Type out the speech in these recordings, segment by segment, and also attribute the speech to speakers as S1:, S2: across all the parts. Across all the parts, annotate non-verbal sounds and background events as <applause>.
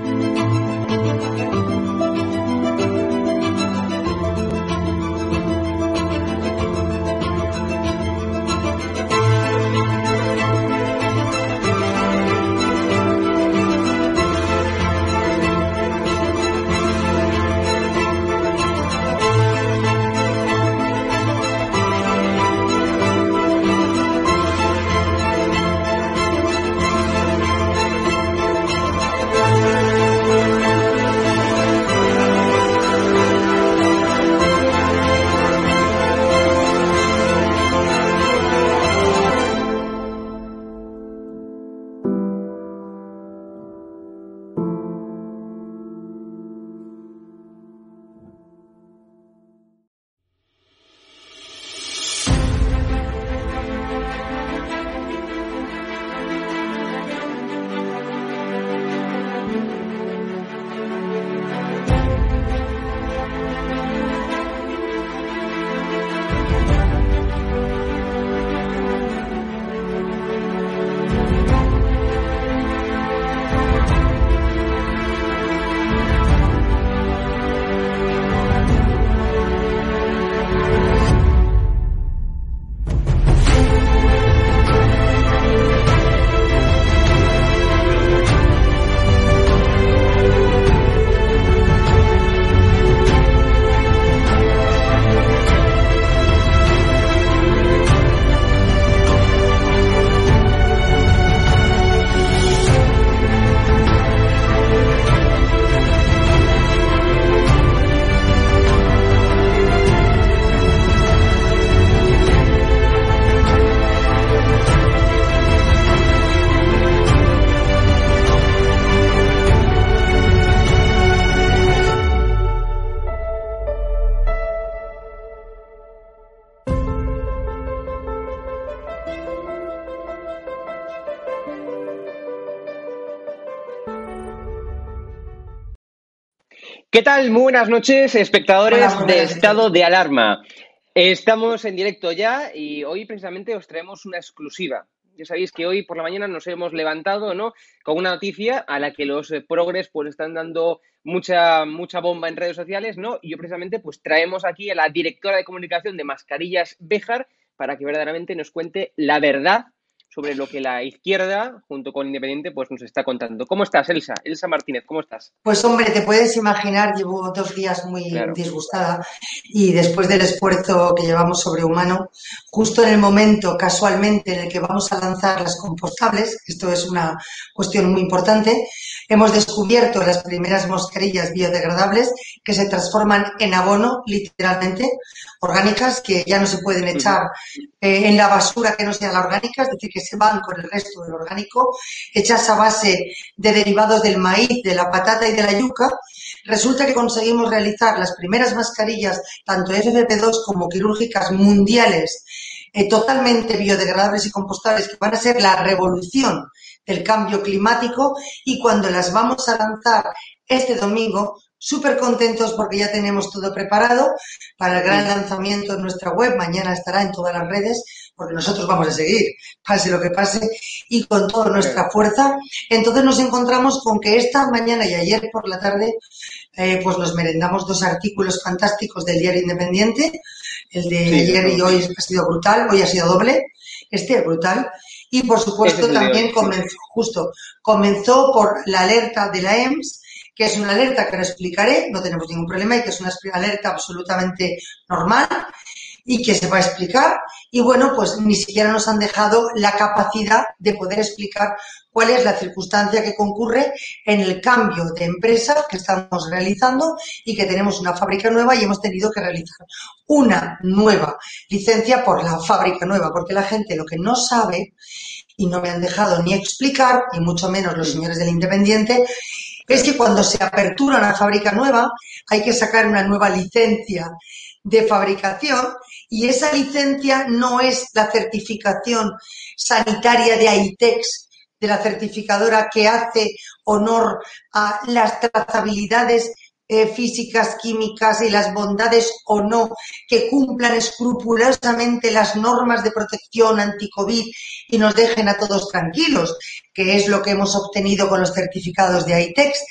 S1: Thank you. ¿Qué tal? Muy buenas noches, espectadores de Estado de Alarma. Estamos en directo ya y hoy precisamente os traemos una exclusiva. Ya sabéis que hoy por la mañana nos hemos levantado ¿no? con una noticia a la que los eh, progres pues, están dando mucha, mucha bomba en redes sociales, ¿no? Y yo precisamente pues traemos aquí a la directora de comunicación de Mascarillas Béjar para que verdaderamente nos cuente la verdad sobre lo que la izquierda, junto con Independiente, pues nos está contando. ¿Cómo estás, Elsa? Elsa Martínez, ¿cómo estás?
S2: Pues hombre, te puedes imaginar, llevo dos días muy disgustada y después del esfuerzo que llevamos sobrehumano, justo en el momento, casualmente, en el que vamos a lanzar las compostables, esto es una cuestión muy importante, hemos descubierto las primeras mascarillas biodegradables que se transforman en abono, literalmente, orgánicas, que ya no se pueden echar eh, en la basura que no sea la orgánica, es decir, que se van con el resto del orgánico, hechas a base de derivados del maíz, de la patata y de la yuca, resulta que conseguimos realizar las primeras mascarillas, tanto FFP2 como quirúrgicas mundiales, eh, totalmente biodegradables y compostables, que van a ser la revolución del cambio climático y cuando las vamos a lanzar este domingo súper contentos porque ya tenemos todo preparado para el gran lanzamiento en nuestra web. Mañana estará en todas las redes porque nosotros vamos a seguir, <laughs> pase lo que pase, y con toda nuestra fuerza. Entonces nos encontramos con que esta mañana y ayer por la tarde eh, pues nos merendamos dos artículos fantásticos del diario Independiente. El de ayer y hoy ha sido brutal, hoy ha sido doble. Este es brutal. Y por supuesto también comenzó, justo, comenzó por la alerta de la EMS que es una alerta que ahora explicaré, no tenemos ningún problema y que es una alerta absolutamente normal y que se va a explicar. Y bueno, pues ni siquiera nos han dejado la capacidad de poder explicar cuál es la circunstancia que concurre en el cambio de empresa que estamos realizando y que tenemos una fábrica nueva y hemos tenido que realizar una nueva licencia por la fábrica nueva, porque la gente lo que no sabe y no me han dejado ni explicar, y mucho menos los señores del Independiente, es que cuando se apertura una fábrica nueva hay que sacar una nueva licencia de fabricación y esa licencia no es la certificación sanitaria de AITEX, de la certificadora que hace honor a las trazabilidades eh, físicas, químicas y las bondades o no que cumplan escrupulosamente las normas de protección anti-COVID y nos dejen a todos tranquilos, que es lo que hemos obtenido con los certificados de ITEX,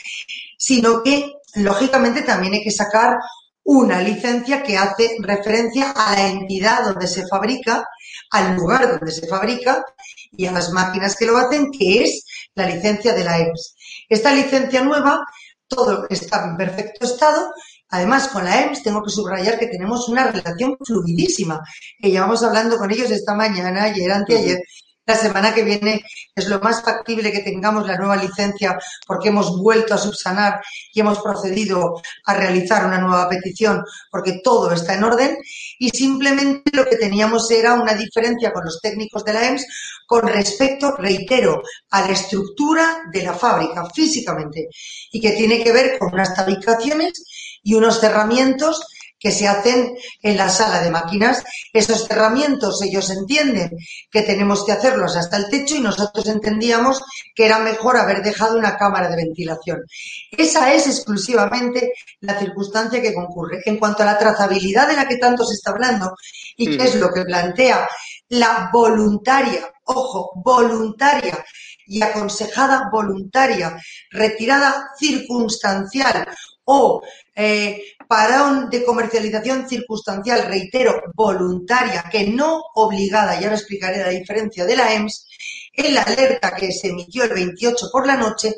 S2: sino que, lógicamente, también hay que sacar una licencia que hace referencia a la entidad donde se fabrica, al lugar donde se fabrica y a las máquinas que lo hacen, que es la licencia de la EMS. Esta licencia nueva, todo está en perfecto estado. Además, con la EMS tengo que subrayar que tenemos una relación fluidísima, que llevamos hablando con ellos esta mañana, ayer, anteayer, la semana que viene es lo más factible que tengamos la nueva licencia porque hemos vuelto a subsanar y hemos procedido a realizar una nueva petición porque todo está en orden. Y simplemente lo que teníamos era una diferencia con los técnicos de la EMS con respecto, reitero, a la estructura de la fábrica físicamente y que tiene que ver con unas tabicaciones y unos cerramientos que se hacen en la sala de máquinas. Esos cerramientos ellos entienden que tenemos que hacerlos hasta el techo y nosotros entendíamos que era mejor haber dejado una cámara de ventilación. Esa es exclusivamente la circunstancia que concurre. En cuanto a la trazabilidad de la que tanto se está hablando y que es lo que plantea la voluntaria, ojo, voluntaria y aconsejada voluntaria, retirada circunstancial o eh, parón de comercialización circunstancial, reitero, voluntaria, que no obligada, ya lo explicaré la diferencia de la EMS, en la alerta que se emitió el 28 por la noche,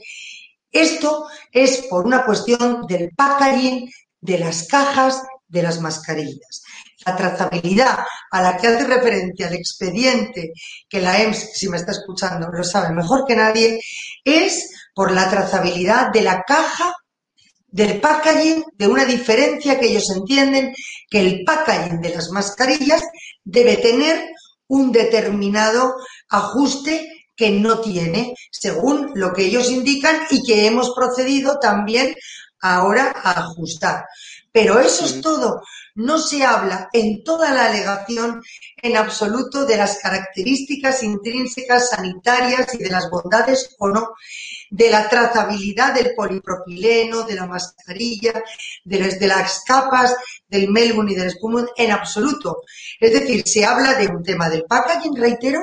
S2: esto es por una cuestión del packaging de las cajas de las mascarillas. La trazabilidad a la que hace referencia el expediente, que la EMS, si me está escuchando, lo sabe mejor que nadie, es por la trazabilidad de la caja del packaging, de una diferencia que ellos entienden que el packaging de las mascarillas debe tener un determinado ajuste que no tiene, según lo que ellos indican y que hemos procedido también ahora a ajustar. Pero eso es todo. No se habla en toda la alegación en absoluto de las características intrínsecas sanitarias y de las bondades o no de la trazabilidad del polipropileno, de la mascarilla, de, las capas del Melbourne y del espumón, en absoluto. Es decir, se habla de un tema del packaging, reitero,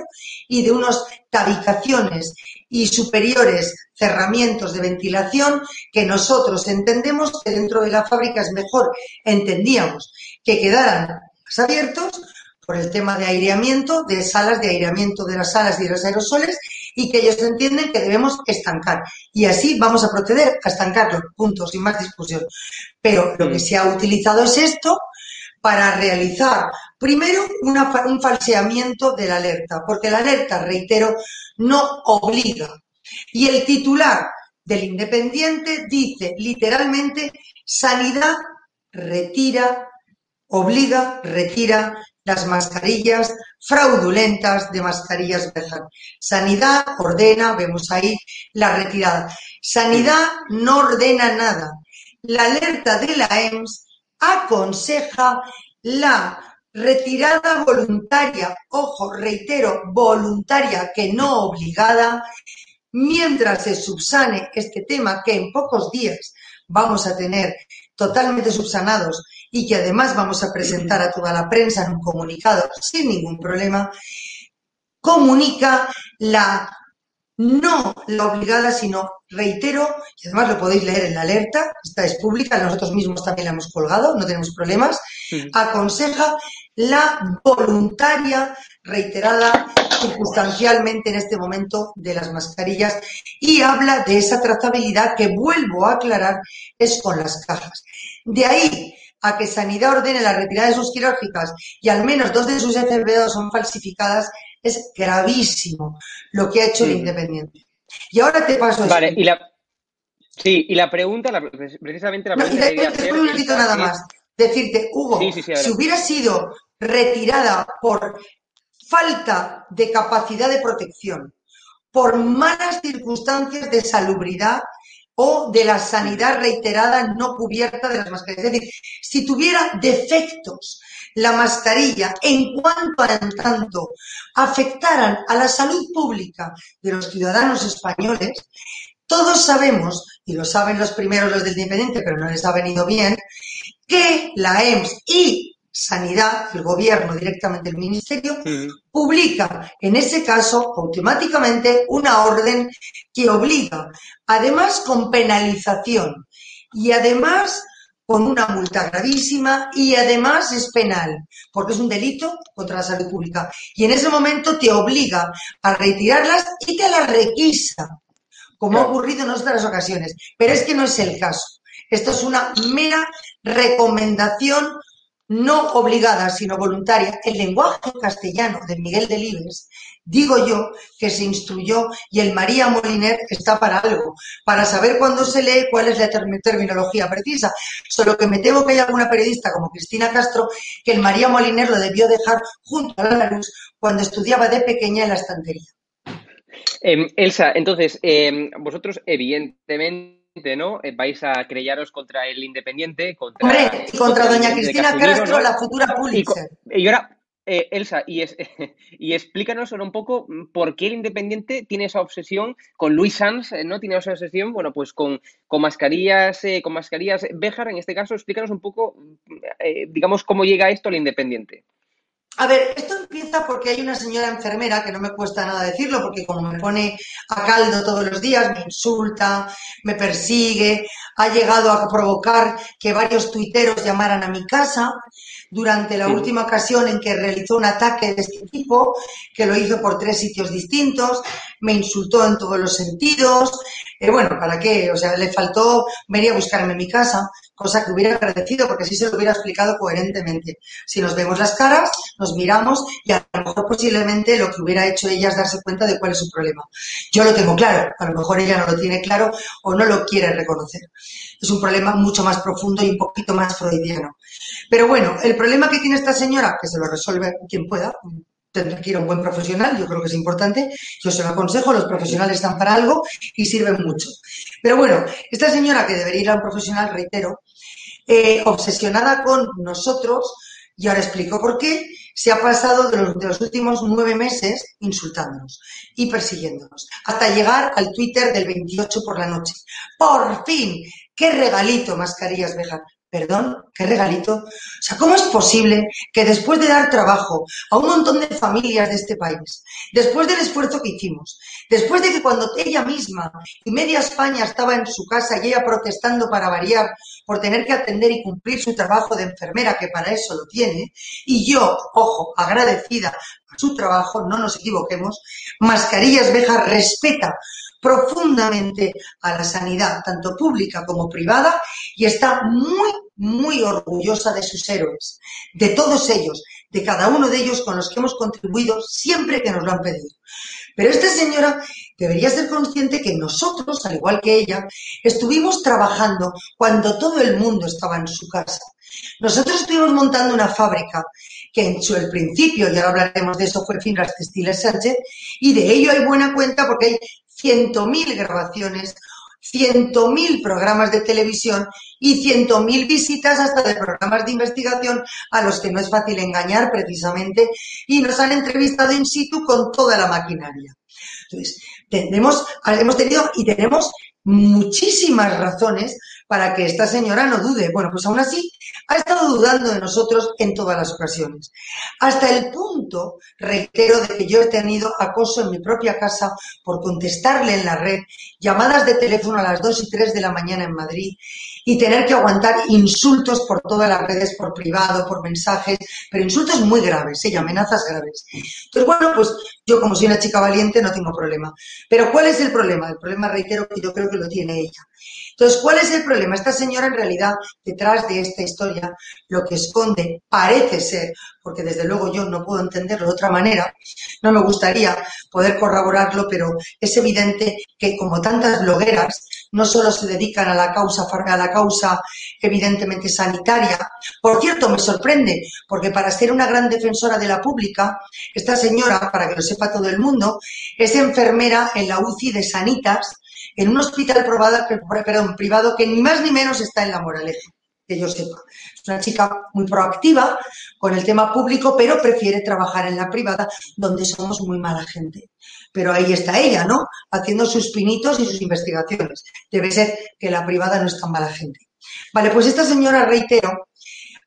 S2: y de unas tabicaciones y superiores cerramientos de ventilación que nosotros entendemos que dentro de la fábrica es mejor, entendíamos que quedaran más abiertos por el tema de aireamiento, de salas de aireamiento de las salas y de los aerosoles y que ellos entienden que debemos estancar. Y así vamos a proceder a estancarlo, punto, sin más discusión. Pero lo que se ha utilizado es esto para realizar, primero, un falseamiento de la alerta, porque la alerta, reitero, no obliga. Y el titular del Independiente dice literalmente, sanidad retira, obliga, retira las mascarillas fraudulentas de mascarillas Berhan. Sanidad ordena, vemos ahí la retirada. Sanidad no ordena nada. La alerta de la EMS aconseja la retirada voluntaria, ojo, reitero, voluntaria, que no obligada, mientras se subsane este tema que en pocos días vamos a tener totalmente subsanados y que además vamos a presentar a toda la prensa en un comunicado sin ningún problema, comunica la no la obligada, sino, reitero, y además lo podéis leer en la alerta, esta es pública, nosotros mismos también la hemos colgado, no tenemos problemas, aconseja la voluntaria, reiterada circunstancialmente en este momento de las mascarillas y habla de esa trazabilidad que vuelvo a aclarar es con las cajas. De ahí a que Sanidad ordene la retirada de sus quirúrgicas y al menos dos de sus FFP2 son falsificadas, es gravísimo lo que ha hecho el Independiente. Y ahora te paso
S1: Vale, y la... Sí, y la pregunta, precisamente la pregunta
S2: no, un nada más. Decirte, Hugo, si hubiera sido retirada por falta de capacidad de protección, por malas circunstancias de salubridad o de la sanidad reiterada no cubierta de las mascarillas. Es decir, si tuviera defectos la mascarilla en cuanto a tanto afectaran a la salud pública de los ciudadanos españoles, Todos sabemos, y lo saben los primeros los del Independiente, pero no les ha venido bien, que la EMS y Sanidad, el gobierno, directamente el ministerio, publica en ese caso automáticamente una orden que obliga, además con penalización y además con una multa gravísima y además es penal, porque es un delito contra la salud pública. Y en ese momento te obliga a retirarlas y te las requisa, como ha ocurrido en otras ocasiones. Pero es que no es el caso. Esto es una mera recomendación no obligada, sino voluntaria, el lenguaje castellano de Miguel Delibes, digo yo que se instruyó y el María Moliner está para algo, para saber cuándo se lee cuál es la terminología precisa. Solo que me temo que hay alguna periodista como Cristina Castro que el María Moliner lo debió dejar junto a la luz cuando estudiaba de pequeña en la estantería.
S1: Em, Elsa, entonces, em, vosotros evidentemente ¿no? Eh, vais a creyaros contra el Independiente, contra...
S2: Hombre, contra, doña Cristina Castro, la futura Pulitzer.
S1: Y, ahora, eh, Elsa, y, es, <laughs> y explícanos ahora un poco por qué el Independiente tiene esa obsesión con Luis Sanz, eh, ¿no? Tiene esa obsesión, bueno, pues con, con mascarillas, con mascarillas Béjar, en este caso, explícanos un poco, digamos, cómo llega esto al Independiente.
S2: A ver, esto empieza porque hay una señora enfermera, que no me cuesta nada decirlo, porque como me pone a caldo todos los días, me insulta, me persigue, ha llegado a provocar que varios tuiteros llamaran a mi casa durante la última ocasión en que realizó un ataque de este tipo, que lo hizo por tres sitios distintos, me insultó en todos los sentidos, eh, bueno, ¿para qué? O sea, le faltó venir a buscarme en mi casa, cosa que hubiera agradecido porque así se lo hubiera explicado coherentemente. Si nos vemos las caras, nos miramos y a lo mejor posiblemente lo que hubiera hecho ella es darse cuenta de cuál es su problema. Yo lo tengo claro, a lo mejor ella no lo tiene claro o no lo quiere reconocer. Es un problema mucho más profundo y un poquito más freudiano. Pero bueno, el problema que tiene esta señora, que se lo resuelve quien pueda, tendrá que ir a un buen profesional, yo creo que es importante, yo se lo aconsejo, los profesionales están para algo y sirven mucho. Pero bueno, esta señora que debería ir a un profesional, reitero, eh, obsesionada con nosotros, y ahora explico por qué, se ha pasado de los, últimos nueve meses insultándonos y persiguiéndonos, hasta llegar al Twitter del 28 por la noche. Por fin, qué regalito, mascarillas vegan. Perdón, qué regalito. O sea, ¿cómo es posible que después de dar trabajo a un montón de familias de este país, después del esfuerzo que hicimos, después de que cuando ella misma y media España estaba en su casa y ella protestando para variar por tener que atender y cumplir su trabajo de enfermera, que para eso lo tiene, y yo, ojo, agradecida a su trabajo, no nos equivoquemos, Mascarillas Beja respeta profundamente a la sanidad, tanto pública como privada, y está muy, muy orgullosa de sus héroes, de todos ellos, de cada uno de ellos con los que hemos contribuido siempre que nos lo han pedido. Pero esta señora debería ser consciente que nosotros, al igual que ella, estuvimos trabajando cuando todo el mundo estaba en su casa. Nosotros estuvimos montando una fábrica que en su principio, ya hablaremos de eso, fue Fibras Textiles Sánchez, y de ello hay buena cuenta porque hay ciento mil grabaciones, ciento mil programas de televisión y ciento mil visitas hasta de programas de investigación a los que no es fácil engañar precisamente y nos han entrevistado in situ con toda la maquinaria. Entonces, tenemos, hemos tenido y tenemos muchísimas razones para que esta señora no dude. Bueno, pues aún así ha estado dudando de nosotros en todas las ocasiones. Hasta el punto, reitero, de que yo he tenido acoso en mi propia casa por contestarle en la red, llamadas de teléfono a las 2 y 3 de la mañana en Madrid y tener que aguantar insultos por todas las redes, por privado, por mensajes, pero insultos muy graves ¿eh? amenazas graves. Entonces, bueno, pues yo como soy una chica valiente no tengo problema. Pero ¿cuál es el problema? El problema, reitero, que yo creo que lo tiene ella. Entonces, ¿cuál es el problema? Esta señora en realidad, detrás de esta historia, lo que esconde, parece ser, porque desde luego yo no puedo entenderlo de otra manera, no me gustaría poder corroborarlo, pero es evidente que como tantas blogueras, no solo se dedican a la causa, a la causa evidentemente sanitaria. Por cierto, me sorprende, porque para ser una gran defensora de la pública, esta señora, para que lo sepa todo el mundo, es enfermera en la UCI de Sanitas, en un hospital privado, que ni más ni menos está en La Moraleja. Que yo sepa. Es una chica muy proactiva con el tema público, pero prefiere trabajar en la privada, donde somos muy mala gente. Pero ahí está ella, ¿no? Haciendo sus pinitos y sus investigaciones. Debe ser que la privada no es tan mala gente. Vale, pues esta señora, reitero,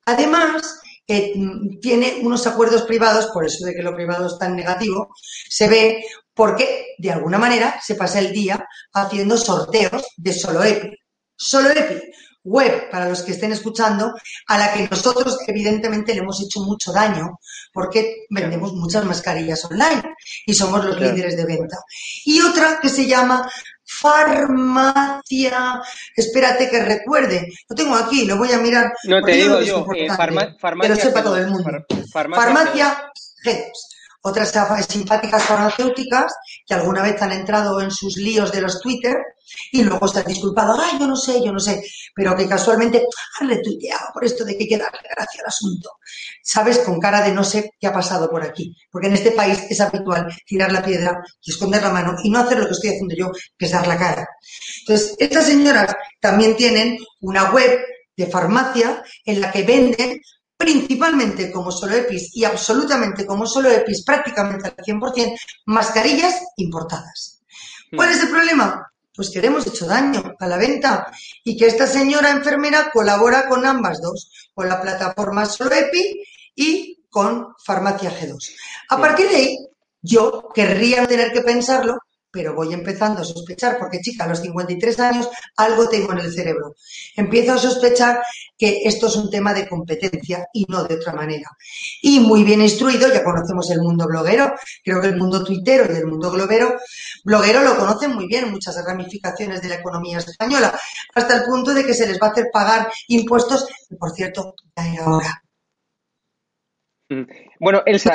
S2: además eh, tiene unos acuerdos privados, por eso de que lo privado es tan negativo, se ve porque de alguna manera se pasa el día haciendo sorteos de solo EPI. Solo EPI, web, para los que estén escuchando, a la que nosotros evidentemente le hemos hecho mucho daño porque vendemos muchas mascarillas online y somos los líderes de venta. Y otra que se llama farmacia. Espérate que recuerde. Lo tengo aquí, lo voy a mirar.
S1: No te digo yo, eh, farmacia.
S2: Que lo sepa todo el mundo. farmacia G2 otras simpáticas farmacéuticas que alguna vez han entrado en sus líos de los Twitter y luego están disculpado, ay, yo no sé, yo no sé, pero que casualmente han retuiteado por esto de que hay que darle gracia al asunto. Sabes, con cara de no sé qué ha pasado por aquí, porque en este país es habitual tirar la piedra y esconder la mano y no hacer lo que estoy haciendo yo, que es dar la cara. Entonces, estas señoras también tienen una web de farmacia en la que venden principalmente como solo EPIs y absolutamente como solo EPIs, prácticamente al 100%, mascarillas importadas. ¿Cuál es el problema? Pues que le hemos hecho daño a la venta y que esta señora enfermera colabora con ambas dos, con la plataforma Solo EPI y con Farmacia G2. A partir de ahí, yo querría tener que pensarlo pero voy empezando a sospechar, porque chica, a los 53 años algo tengo en el cerebro. Empiezo a sospechar que esto es un tema de competencia y no de otra manera. Y muy bien instruido, ya conocemos el mundo bloguero, creo que el mundo tuitero y el mundo globero, bloguero lo conocen muy bien, muchas ramificaciones de la economía española, hasta el punto de que se les va a hacer pagar impuestos, que por cierto, ya era hora.
S1: Mm. Bueno, Elsa,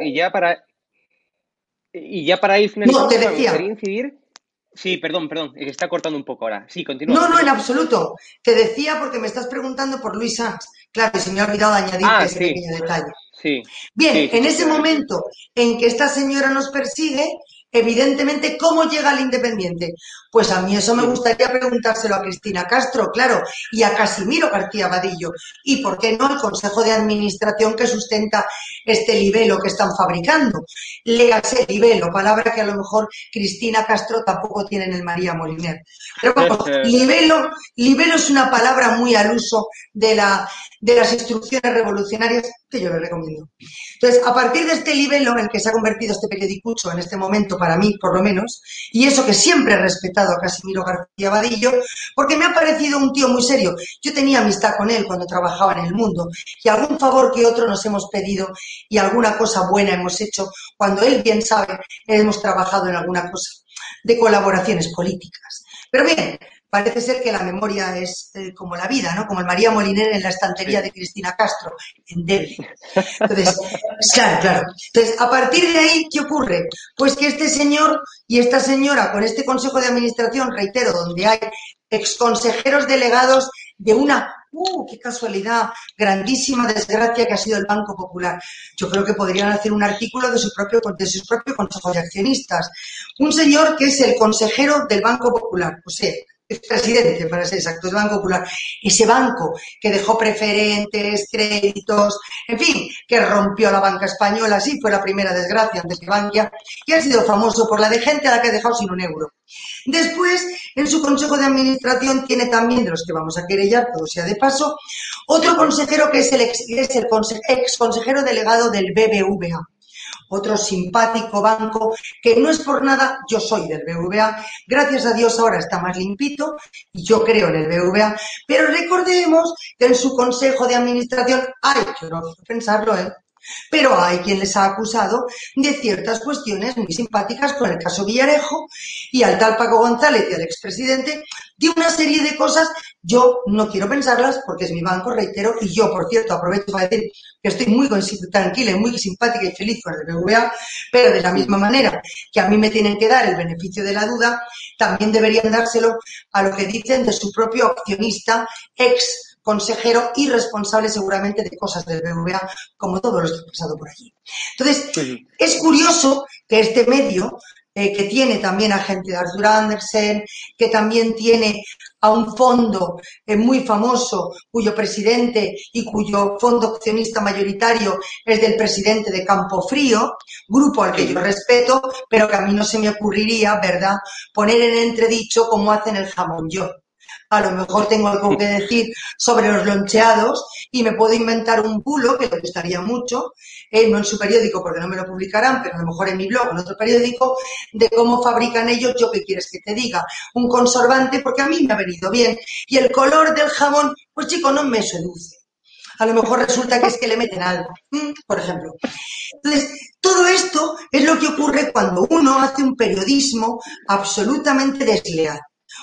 S1: y ya para, y ya para ir
S2: finalizando, no, te decía.
S1: me incidir. Sí, perdón, perdón, está cortando un poco ahora. Sí, continúa.
S2: No, no, en absoluto. Te decía porque me estás preguntando por Luis Sanz. Claro, se me ha olvidado añadir ah, ese pequeño detalle.
S1: Sí.
S2: Bien, en ese momento en que esta señora nos persigue, Evidentemente, ¿cómo llega al Independiente? Pues a mí eso me gustaría preguntárselo a Cristina Castro, claro, y a Casimiro García Vadillo. ¿Y por qué no al Consejo de Administración que sustenta este libelo que están fabricando? Léase libelo, palabra que a lo mejor Cristina Castro tampoco tiene en el María Moliner. Pero vamos, libelo, libelo es una palabra muy al uso de, la, de las instrucciones revolucionarias que yo le recomiendo. Entonces, a partir de este libelo en el que se ha convertido este periodicucho en este momento, para mí por lo menos, y eso que siempre he respetado a Casimiro García Vadillo, porque me ha parecido un tío muy serio. Yo tenía amistad con él cuando trabajaba en el mundo, y algún favor que otro nos hemos pedido y alguna cosa buena hemos hecho, cuando él bien sabe, hemos trabajado en alguna cosa de colaboraciones políticas. Pero bien, parece ser que la memoria es eh, como la vida, ¿no? Como el María Moliner en la estantería de Cristina Castro, en Delhi. Entonces, claro, claro. Entonces, a partir de ahí, ¿qué ocurre? Pues que este señor y esta señora, con este consejo de administración, reitero, donde hay exconsejeros delegados de una, ¡uh, qué casualidad! Grandísima desgracia que ha sido el Banco Popular. Yo creo que podrían hacer un artículo de su propio, de su propio consejo de accionistas. Un señor que es el consejero del Banco Popular, o sea, presidente, para ser exacto, del Banco Popular, ese banco que dejó preferentes, créditos, en fin, que rompió la banca española, sí, fue la primera desgracia antes que Bankia, y ha sido famoso por la de gente a la que ha dejado sin un euro. Después, en su consejo de administración tiene también, de los que vamos a querellar, todo sea de paso, otro consejero que es el ex, es el ex consejero delegado del BBVA otro simpático banco, que no es por nada, yo soy del BVA, gracias a Dios ahora está más limpito y yo creo en el BVA, pero recordemos que en su consejo de administración hay, que pensarlo, ¿eh? Pero hay quien les ha acusado de ciertas cuestiones muy simpáticas con el caso Villarejo y al tal Paco González y al expresidente de una serie de cosas. Yo no quiero pensarlas porque es mi banco, reitero, y yo, por cierto, aprovecho para decir que estoy muy tranquila y muy simpática y feliz con el BVA, pero de la misma manera que a mí me tienen que dar el beneficio de la duda, también deberían dárselo a lo que dicen de su propio accionista ex consejero y responsable seguramente de cosas del BVA, como todos los que han pasado por allí. Entonces, es curioso que este medio eh, que tiene también a gente de Arthur Andersen, que también tiene a un fondo eh, muy famoso cuyo presidente y cuyo fondo accionista mayoritario es del presidente de Campo Frío, grupo al que yo respeto, pero que a mí no se me ocurriría, ¿verdad?, poner en entredicho cómo hacen el jamón yo a lo mejor tengo algo que decir sobre los loncheados y me puedo inventar un bulo que le gustaría mucho, no en su periódico porque no me lo publicarán, pero a lo mejor en mi blog en otro periódico, de cómo fabrican ellos, yo qué quieres que te diga, un conservante porque a mí me ha venido bien y el color del jamón, pues chico, no me seduce. A lo mejor resulta que es que le meten algo, por ejemplo. Entonces, todo esto es lo que ocurre cuando uno hace un periodismo absolutamente desleal.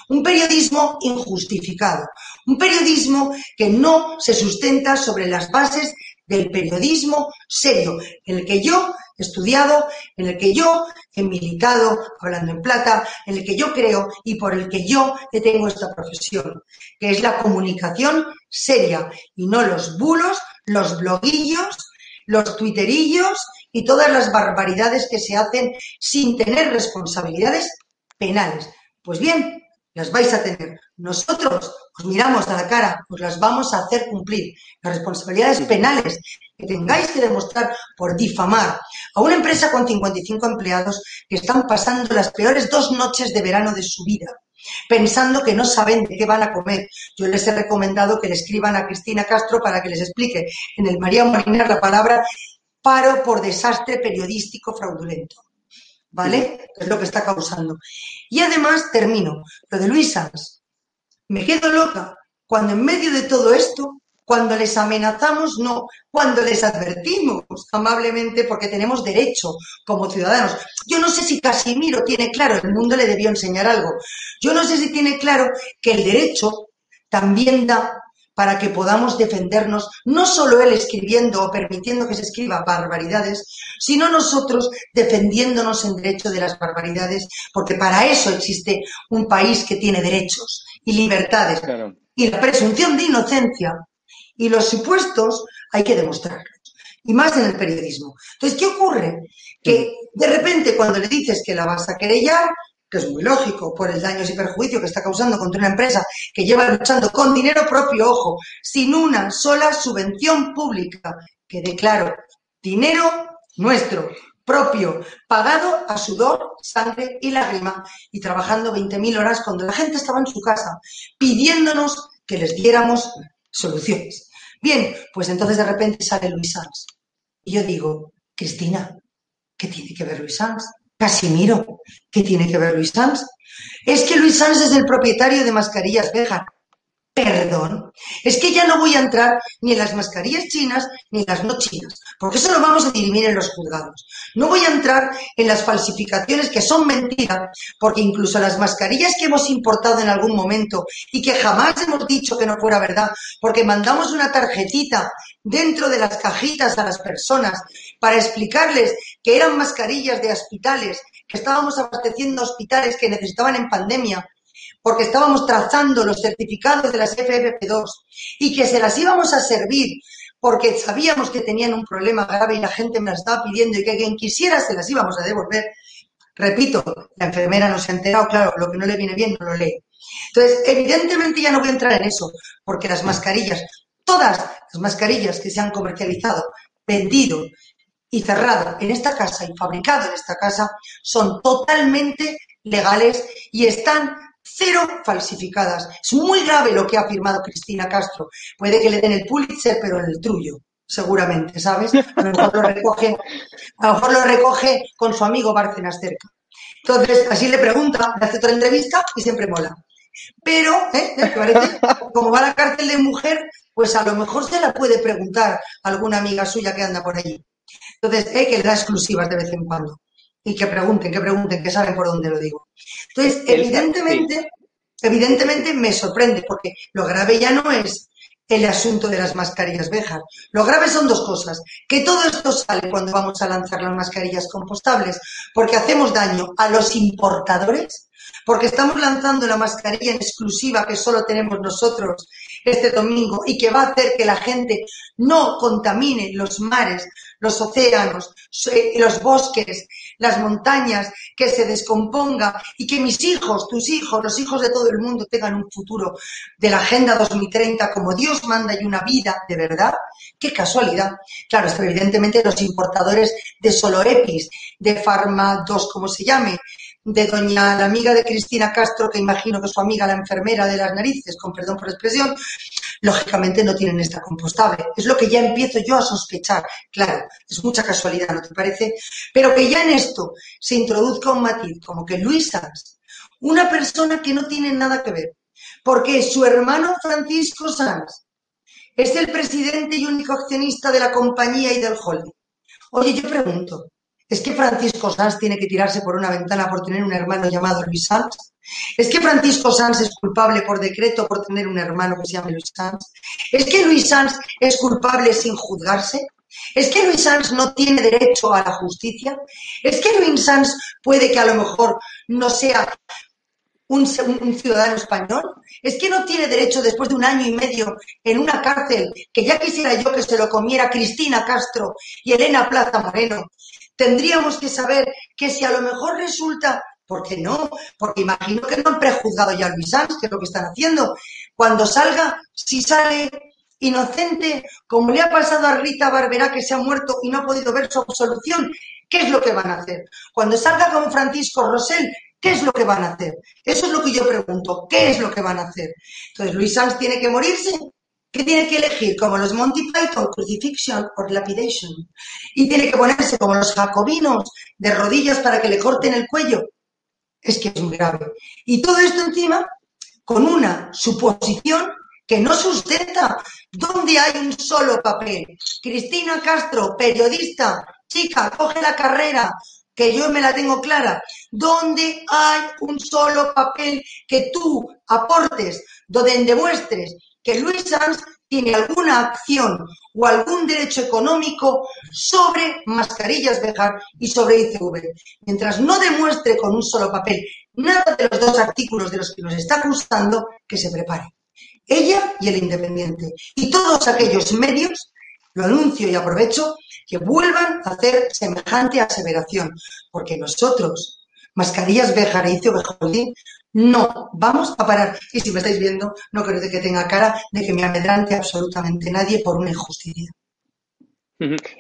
S2: Un periodismo injustificado, un periodismo que no se sustenta sobre las bases del periodismo serio, en el que yo he estudiado, en el que yo he militado, hablando en plata, en el que yo creo y por el que yo tengo esta profesión, que es la comunicación seria y no los bulos, los bloguillos, los twitterillos y todas las barbaridades que se hacen sin tener responsabilidades penales. Pues bien, las vais a tener. Nosotros os miramos a la cara, os las vamos a hacer cumplir. Las responsabilidades penales que tengáis que demostrar por difamar a una empresa con 55 empleados que están pasando las peores dos noches de verano de su vida, pensando que no saben de qué van a comer. Yo les he recomendado que le escriban a Cristina Castro para que les explique en el María Molinar la palabra paro por desastre periodístico fraudulento. ¿Vale? Es lo que está causando. Y además, termino, lo de Luis Sanz. Me quedo loca cuando en medio de todo esto, cuando les amenazamos, no, cuando les advertimos amablemente porque tenemos derecho como ciudadanos. Yo no sé si Casimiro tiene claro, el mundo le debió enseñar algo. Yo no sé si tiene claro que el derecho también da para que podamos defendernos, no solo él escribiendo o permitiendo que se escriba barbaridades, sino nosotros defendiéndonos en derecho de las barbaridades, porque para eso existe un país que tiene derechos y libertades. Y la presunción de inocencia y los supuestos hay que demostrarlos. Y más en el periodismo. Entonces, ¿qué ocurre? Que de repente cuando le dices que la vas a querellar, que es muy lógico por el daño y perjuicio que está causando contra una empresa que lleva luchando con dinero propio, ojo, sin una sola subvención pública, que declaro, dinero nuestro, propio, pagado a sudor, sangre y lágrima, y trabajando 20.000 horas cuando la gente estaba en su casa, pidiéndonos que les diéramos soluciones. Bien, pues entonces de repente sale Luis Sanz. Y yo digo, Cristina, ¿qué tiene que ver Luis Sanz? Casimiro, ¿qué tiene que ver Luis Sanz? Es que Luis Sanz es el propietario de Mascarillas Veja. Perdón, es que ya no voy a entrar ni en las mascarillas chinas ni en las no chinas, porque eso lo vamos a dirimir en los juzgados. No voy a entrar en las falsificaciones que son mentiras, porque incluso las mascarillas que hemos importado en algún momento y que jamás hemos dicho que no fuera verdad, porque mandamos una tarjetita dentro de las cajitas a las personas para explicarles que eran mascarillas de hospitales, que estábamos abasteciendo hospitales que necesitaban en pandemia, porque estábamos trazando los certificados de las FFP2 y que se las íbamos a servir porque sabíamos que tenían un problema grave y la gente me las estaba pidiendo y que quien quisiera se las íbamos a devolver. Repito, la enfermera no se ha enterado, claro, lo que no le viene bien no lo lee. Entonces, evidentemente ya no voy a entrar en eso, porque las mascarillas, todas las mascarillas que se han comercializado, vendido y cerrado en esta casa y fabricado en esta casa, son totalmente legales y están cero falsificadas. Es muy grave lo que ha afirmado Cristina Castro. Puede que le den el Pulitzer, pero en el trullo, seguramente, ¿sabes? A lo mejor lo recoge, a lo mejor lo recoge con su amigo Bárcenas cerca. Entonces, así le pregunta, le hace otra entrevista y siempre mola. Pero, ¿eh? parece? Como va a la cárcel de mujer, pues a lo mejor se la puede preguntar a alguna amiga suya que anda por allí. Entonces, ¿eh? que le da exclusivas de vez en cuando y que pregunten, que pregunten, que saben por dónde lo digo. Entonces, evidentemente, evidentemente me sorprende, porque lo grave ya no es el asunto de las mascarillas Bejar. Lo grave son dos cosas. Que todo esto sale cuando vamos a lanzar las mascarillas compostables, porque hacemos daño a los importadores, porque estamos lanzando la mascarilla en exclusiva que solo tenemos nosotros este domingo y que va a hacer que la gente no contamine los mares, los océanos, eh, los bosques, las montañas, que se descomponga y que mis hijos, tus hijos, los hijos de todo el mundo tengan un futuro de la Agenda 2030 como Dios manda y una vida de verdad, qué casualidad. Claro, esto evidentemente los importadores de Soloepis, de Pharma 2, como se llame, de doña la amiga de Cristina Castro, que imagino que su amiga la enfermera de las narices, con perdón por la expresión, lógicamente no tienen esta compostable. Es lo que ya empiezo yo a sospechar. Claro, es mucha casualidad, ¿no te parece? Pero que ya en esto se introduzca un matiz, como que Luis Sanz, una persona que no tiene nada que ver, porque su hermano Francisco Sanz es el presidente y único accionista de la compañía y del holding. Oye, yo pregunto, ¿Es que Francisco Sanz tiene que tirarse por una ventana por tener un hermano llamado Luis Sanz? ¿Es que Francisco Sanz es culpable por decreto por tener un hermano que se llama Luis Sanz? ¿Es que Luis Sanz es culpable sin juzgarse? ¿Es que Luis Sanz no tiene derecho a la justicia? ¿Es que Luis Sanz puede que a lo mejor no sea un, un, ciudadano español? ¿Es que no tiene derecho después de un año y medio en una cárcel, que ya quisiera yo que se lo comiera Cristina Castro y Elena Plaza Moreno, tendríamos que saber que si a lo mejor resulta, ¿por qué no? Porque imagino que no han prejuzgado ya a Luis Sanz, que es lo que están haciendo. Cuando salga, si sale inocente, como le ha pasado a Rita Barberá, que se ha muerto y no ha podido ver su absolución, ¿qué es lo que van a hacer? Cuando salga con Francisco Rosell, ¿qué es lo que van a hacer? Eso es lo que yo pregunto, ¿qué es lo que van a hacer? Entonces, Luis Sanz tiene que morirse ¿Qué tiene que elegir? Como los Monty Python, Crucifixion o Lapidation. Y tiene que ponerse como los jacobinos de rodillas para que le corten el cuello. Es que es muy grave. Y todo esto encima con una suposición que no sustenta. ¿Dónde hay un solo papel? Cristina Castro, periodista, chica, coge la carrera, que yo me la tengo clara. ¿Dónde hay un solo papel que tú aportes, donde demuestres que Luis Sanz tiene alguna acción o algún derecho económico sobre mascarillas Bejar y sobre ICV. Mientras no demuestre con un solo papel nada de los dos artículos de los que nos está acusando, que se prepare. Ella y el Independiente. Y todos aquellos medios, lo anuncio y aprovecho, que vuelvan a hacer semejante aseveración. Porque nosotros, mascarillas Bejar e ICV no, vamos a parar. Y si me estáis viendo, no creo que tenga cara de que me amedrante absolutamente nadie por una injusticia.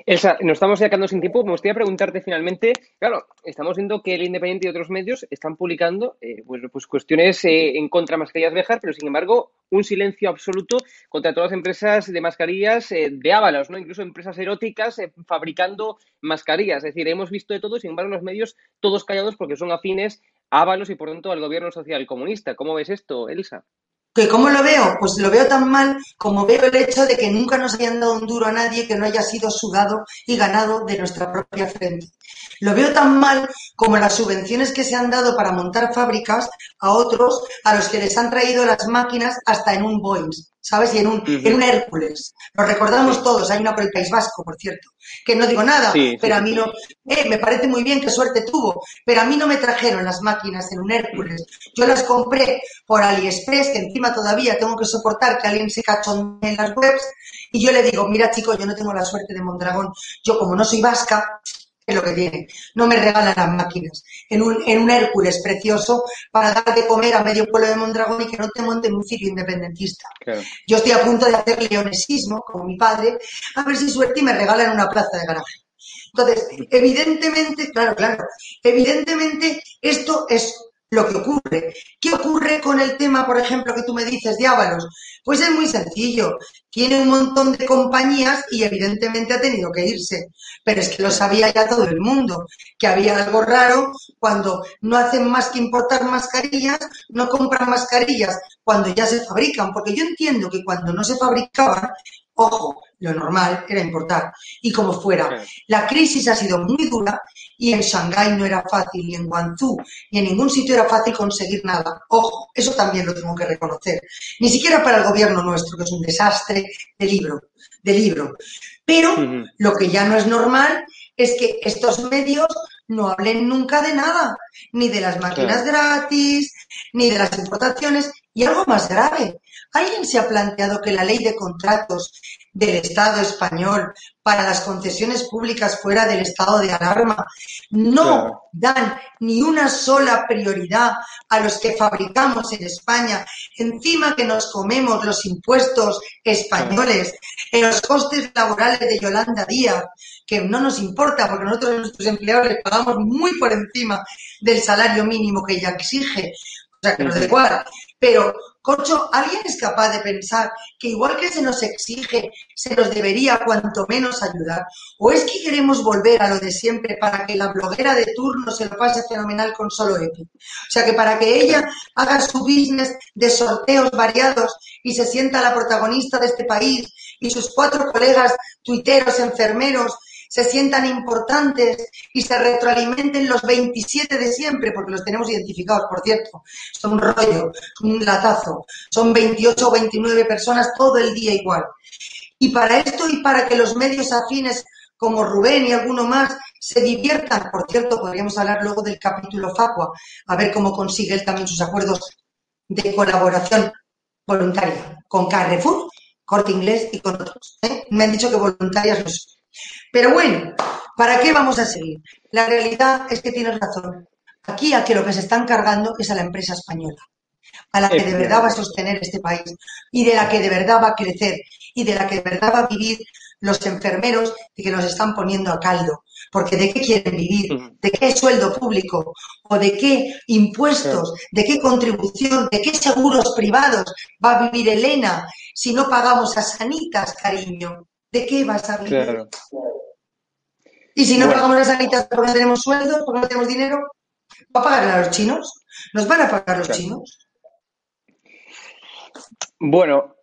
S1: Elsa, nos estamos sacando sin tiempo. Me gustaría preguntarte finalmente, claro, estamos viendo que el Independiente y otros medios están publicando eh, pues, pues, cuestiones eh, en contra de mascarillas Bejar, pero sin embargo un silencio absoluto contra todas las empresas de mascarillas eh, de Ábalos, ¿no? incluso empresas eróticas fabricando mascarillas. Es decir, hemos visto de todo, sin embargo los medios todos callados porque son afines Ábalos y por tanto al gobierno social comunista. ¿Cómo ves esto, Elsa?
S2: ¿Que ¿Cómo lo veo? Pues lo veo tan mal como veo el hecho de que nunca nos hayan dado un duro a nadie que no haya sido sudado y ganado de nuestra propia frente. Lo veo tan mal como las subvenciones que se han dado para montar fábricas a otros a los que les han traído las máquinas hasta en un Boeing. ¿Sabes? Y en un, en un Hércules. Lo recordamos todos, hay una por el País Vasco, por cierto, que no digo nada, pero a mí no, eh, me parece muy bien, qué suerte tuvo, pero a mí no me trajeron las máquinas en un Hércules. Yo las compré por AliExpress, que encima todavía tengo que soportar que alguien se cachonee en las webs, y yo le digo, mira chico, yo no tengo la suerte de Mondragón, yo como no soy vasca, es lo que tiene. No me regalan las máquinas. En un, en un Hércules precioso para dar de comer a medio pueblo de Mondragón y que no te monten un sitio independentista. Yo estoy a punto de hacer leonesismo, como mi padre, a ver si suerte y me regalan una plaza de garaje. Entonces, evidentemente, claro, claro, evidentemente esto es lo que ocurre. ¿Qué ocurre con el tema, por ejemplo, que tú me dices de Ábalos? Pues es muy sencillo. Tiene un montón de compañías y evidentemente ha tenido que irse. Pero es que lo sabía ya todo el mundo, que había algo raro cuando no hacen más que importar mascarillas, no compran mascarillas cuando ya se fabrican. Porque yo entiendo que cuando no se fabricaban, ojo, lo normal era importar. Y como fuera, la crisis ha sido muy dura y en Shanghái no era fácil, y en Guangzhou, ni en ningún sitio era fácil conseguir nada. Ojo, eso también lo tengo que reconocer. Ni siquiera para el gobierno nuestro, que es un desastre de libro, de libro. Pero lo que ya no es normal es que estos medios no hablen nunca de nada, ni de las máquinas gratis, ni de las importaciones, y algo más grave. ¿Alguien se ha planteado que la ley de contratos del Estado español para las concesiones públicas fuera del estado de alarma no dan ni una sola prioridad a los que fabricamos en España, encima que nos comemos los impuestos españoles, en los costes laborales de Yolanda Díaz, que no nos importa porque nosotros a nuestros empleados les pagamos muy por encima del salario mínimo que ella exige, o sea que nos da igual. Pero Corcho, ¿alguien es capaz de pensar que igual que se nos exige, se nos debería cuanto menos ayudar? ¿O es que queremos volver a lo de siempre para que la bloguera de turno se lo pase fenomenal con solo Epi? O sea, que para que ella haga su business de sorteos variados y se sienta la protagonista de este país y sus cuatro colegas tuiteros, enfermeros, se sientan importantes y se retroalimenten los 27 de siempre, porque los tenemos identificados, por cierto. Son un rollo, un latazo. Son 28 o 29 personas todo el día igual. Y para esto y para que los medios afines como Rubén y alguno más se diviertan, por cierto, podríamos hablar luego del capítulo Facua, a ver cómo consigue él también sus acuerdos de colaboración voluntaria con Carrefour, Corte Inglés y con otros. ¿eh? Me han dicho que voluntarias no son. Pero bueno, ¿para qué vamos a seguir? La realidad es que tienes razón. Aquí a que lo que se están cargando es a la empresa española, a la que de verdad va a sostener este país y de la que de verdad va a crecer y de la que de verdad va a vivir los enfermeros y que nos están poniendo a caldo. Porque ¿de qué quieren vivir? ¿De qué sueldo público? ¿O de qué impuestos? ¿De qué contribución? ¿De qué seguros privados va a vivir Elena si no pagamos a Sanitas, cariño? ¿De qué vas a vivir? Y si no pagamos las sanitas porque no tenemos sueldo, porque no tenemos dinero, ¿va a pagar a los chinos? ¿Nos van a pagar los chinos?
S1: Bueno,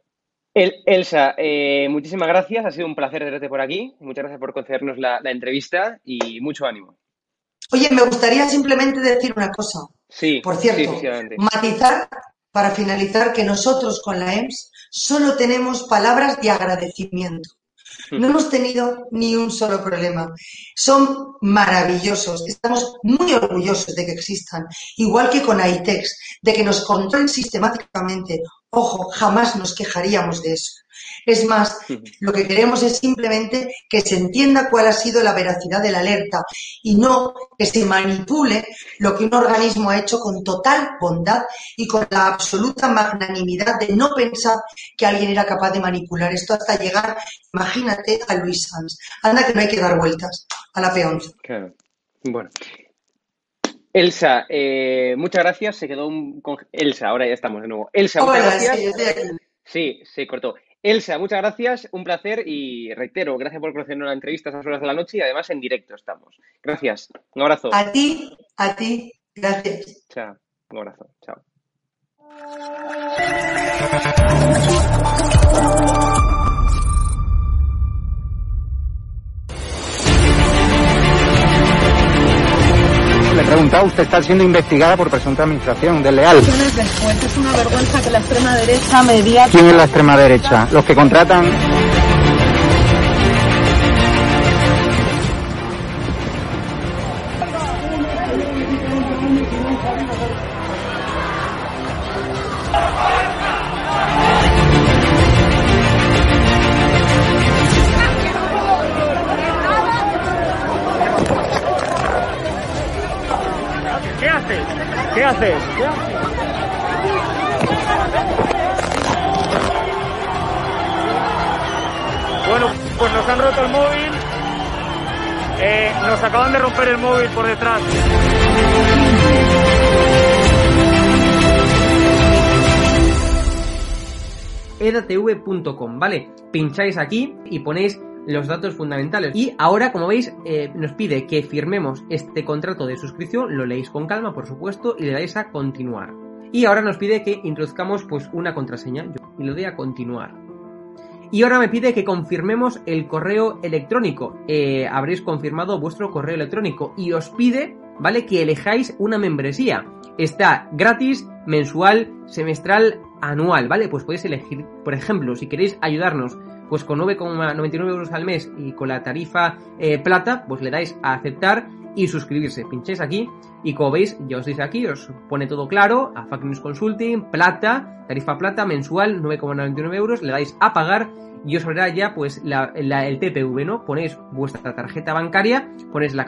S1: Elsa, eh, muchísimas gracias. Ha sido un placer tenerte por aquí. Muchas gracias por concedernos la, entrevista y mucho ánimo.
S2: Oye, me gustaría simplemente decir una cosa.
S1: Sí,
S2: por cierto, matizar para finalizar que nosotros con la EMS solo tenemos palabras de agradecimiento. No hemos tenido ni un solo problema. Son maravillosos. Estamos muy orgullosos de que existan. Igual que con ITEX, de que nos controlen sistemáticamente. Ojo, jamás nos quejaríamos de eso. Es más, lo que queremos es simplemente que se entienda cuál ha sido la veracidad de la alerta y no que se manipule lo que un organismo ha hecho con total bondad y con la absoluta magnanimidad de no pensar que alguien era capaz de manipular esto hasta llegar, imagínate, a Luis Sanz. Anda que no hay que dar vueltas a la peonza.
S1: Claro. Bueno, Elsa, eh, muchas gracias. Se quedó un. Elsa, ahora ya estamos de nuevo. Elsa, muchas gracias. Sí, sí, se cortó. Elsa, muchas gracias, un placer y reitero, gracias por concedernos la entrevista a esas horas de la noche y además en directo estamos. Gracias, un abrazo.
S2: A ti, a ti, gracias.
S1: Chao, un abrazo, chao.
S3: Preguntado, usted está siendo investigada por presunta administración desleal.
S4: Después es una vergüenza que la extrema derecha.
S3: ¿Quién es la extrema derecha? Los que contratan...
S5: Pues nos han roto el móvil. Eh, nos acaban de romper el móvil por detrás.
S6: edatv.com, ¿vale? Pincháis aquí y ponéis los datos fundamentales. Y ahora, como veis, eh, nos pide que firmemos este contrato de suscripción, lo leéis con calma, por supuesto, y le dais a continuar. Y ahora nos pide que introduzcamos pues una contraseña y lo doy a continuar. Y ahora me pide que confirmemos el correo electrónico. Eh, habréis confirmado vuestro correo electrónico y os pide, ¿vale? Que elijáis una membresía. Está gratis, mensual, semestral, anual, ¿vale? Pues podéis elegir, por ejemplo, si queréis ayudarnos pues con 9,99 euros al mes y con la tarifa eh, plata, pues le dais a aceptar
S1: y suscribirse. Pincháis aquí y como veis, ya os dice aquí, os pone todo claro, a Fact News Consulting, plata, tarifa plata mensual, 9,99 euros, le dais a pagar y os abrirá ya pues la, el TPV, ¿no? Ponéis vuestra tarjeta bancaria, ponéis la